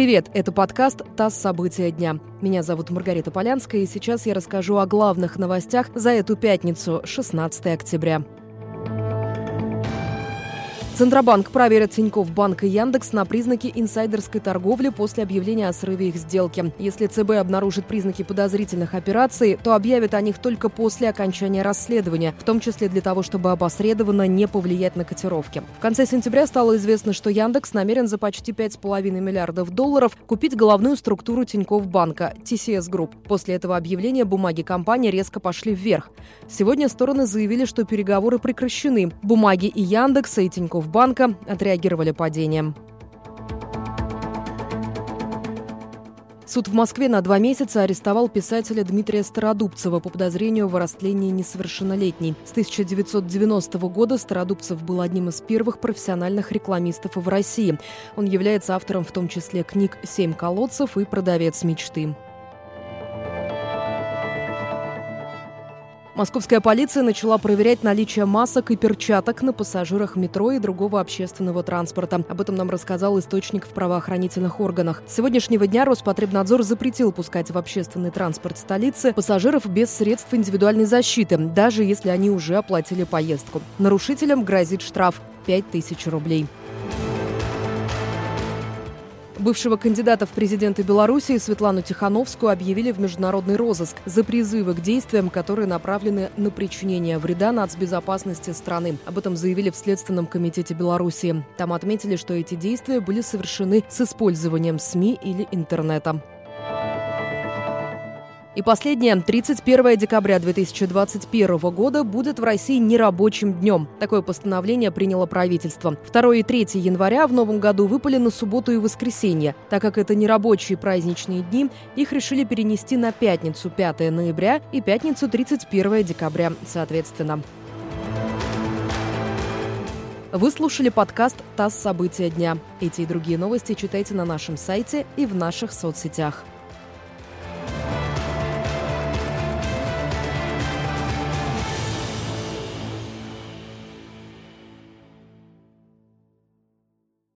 Привет, это подкаст «ТАСС. События дня». Меня зовут Маргарита Полянская, и сейчас я расскажу о главных новостях за эту пятницу, 16 октября. Центробанк проверит Тиньков Банк и Яндекс на признаки инсайдерской торговли после объявления о срыве их сделки. Если ЦБ обнаружит признаки подозрительных операций, то объявит о них только после окончания расследования, в том числе для того, чтобы обосредованно не повлиять на котировки. В конце сентября стало известно, что Яндекс намерен за почти 5,5 миллиардов долларов купить головную структуру Тиньков Банка – TCS Group. После этого объявления бумаги компании резко пошли вверх. Сегодня стороны заявили, что переговоры прекращены. Бумаги и Яндекса, и Тиньков банка отреагировали падением. Суд в Москве на два месяца арестовал писателя Дмитрия Стародубцева по подозрению в растлении несовершеннолетней. С 1990 года Стародубцев был одним из первых профессиональных рекламистов в России. Он является автором в том числе книг «Семь колодцев» и «Продавец мечты». Московская полиция начала проверять наличие масок и перчаток на пассажирах метро и другого общественного транспорта. Об этом нам рассказал источник в правоохранительных органах. С сегодняшнего дня Роспотребнадзор запретил пускать в общественный транспорт столицы пассажиров без средств индивидуальной защиты, даже если они уже оплатили поездку. Нарушителям грозит штраф 5000 рублей. Бывшего кандидата в президенты Беларуси Светлану Тихановскую объявили в международный розыск за призывы к действиям, которые направлены на причинение вреда нацбезопасности страны. Об этом заявили в Следственном комитете Беларуси. Там отметили, что эти действия были совершены с использованием СМИ или интернета. И последнее. 31 декабря 2021 года будет в России нерабочим днем. Такое постановление приняло правительство. 2 и 3 января в новом году выпали на субботу и воскресенье. Так как это нерабочие праздничные дни, их решили перенести на пятницу 5 ноября и пятницу 31 декабря, соответственно. Вы слушали подкаст «ТАСС. События дня». Эти и другие новости читайте на нашем сайте и в наших соцсетях.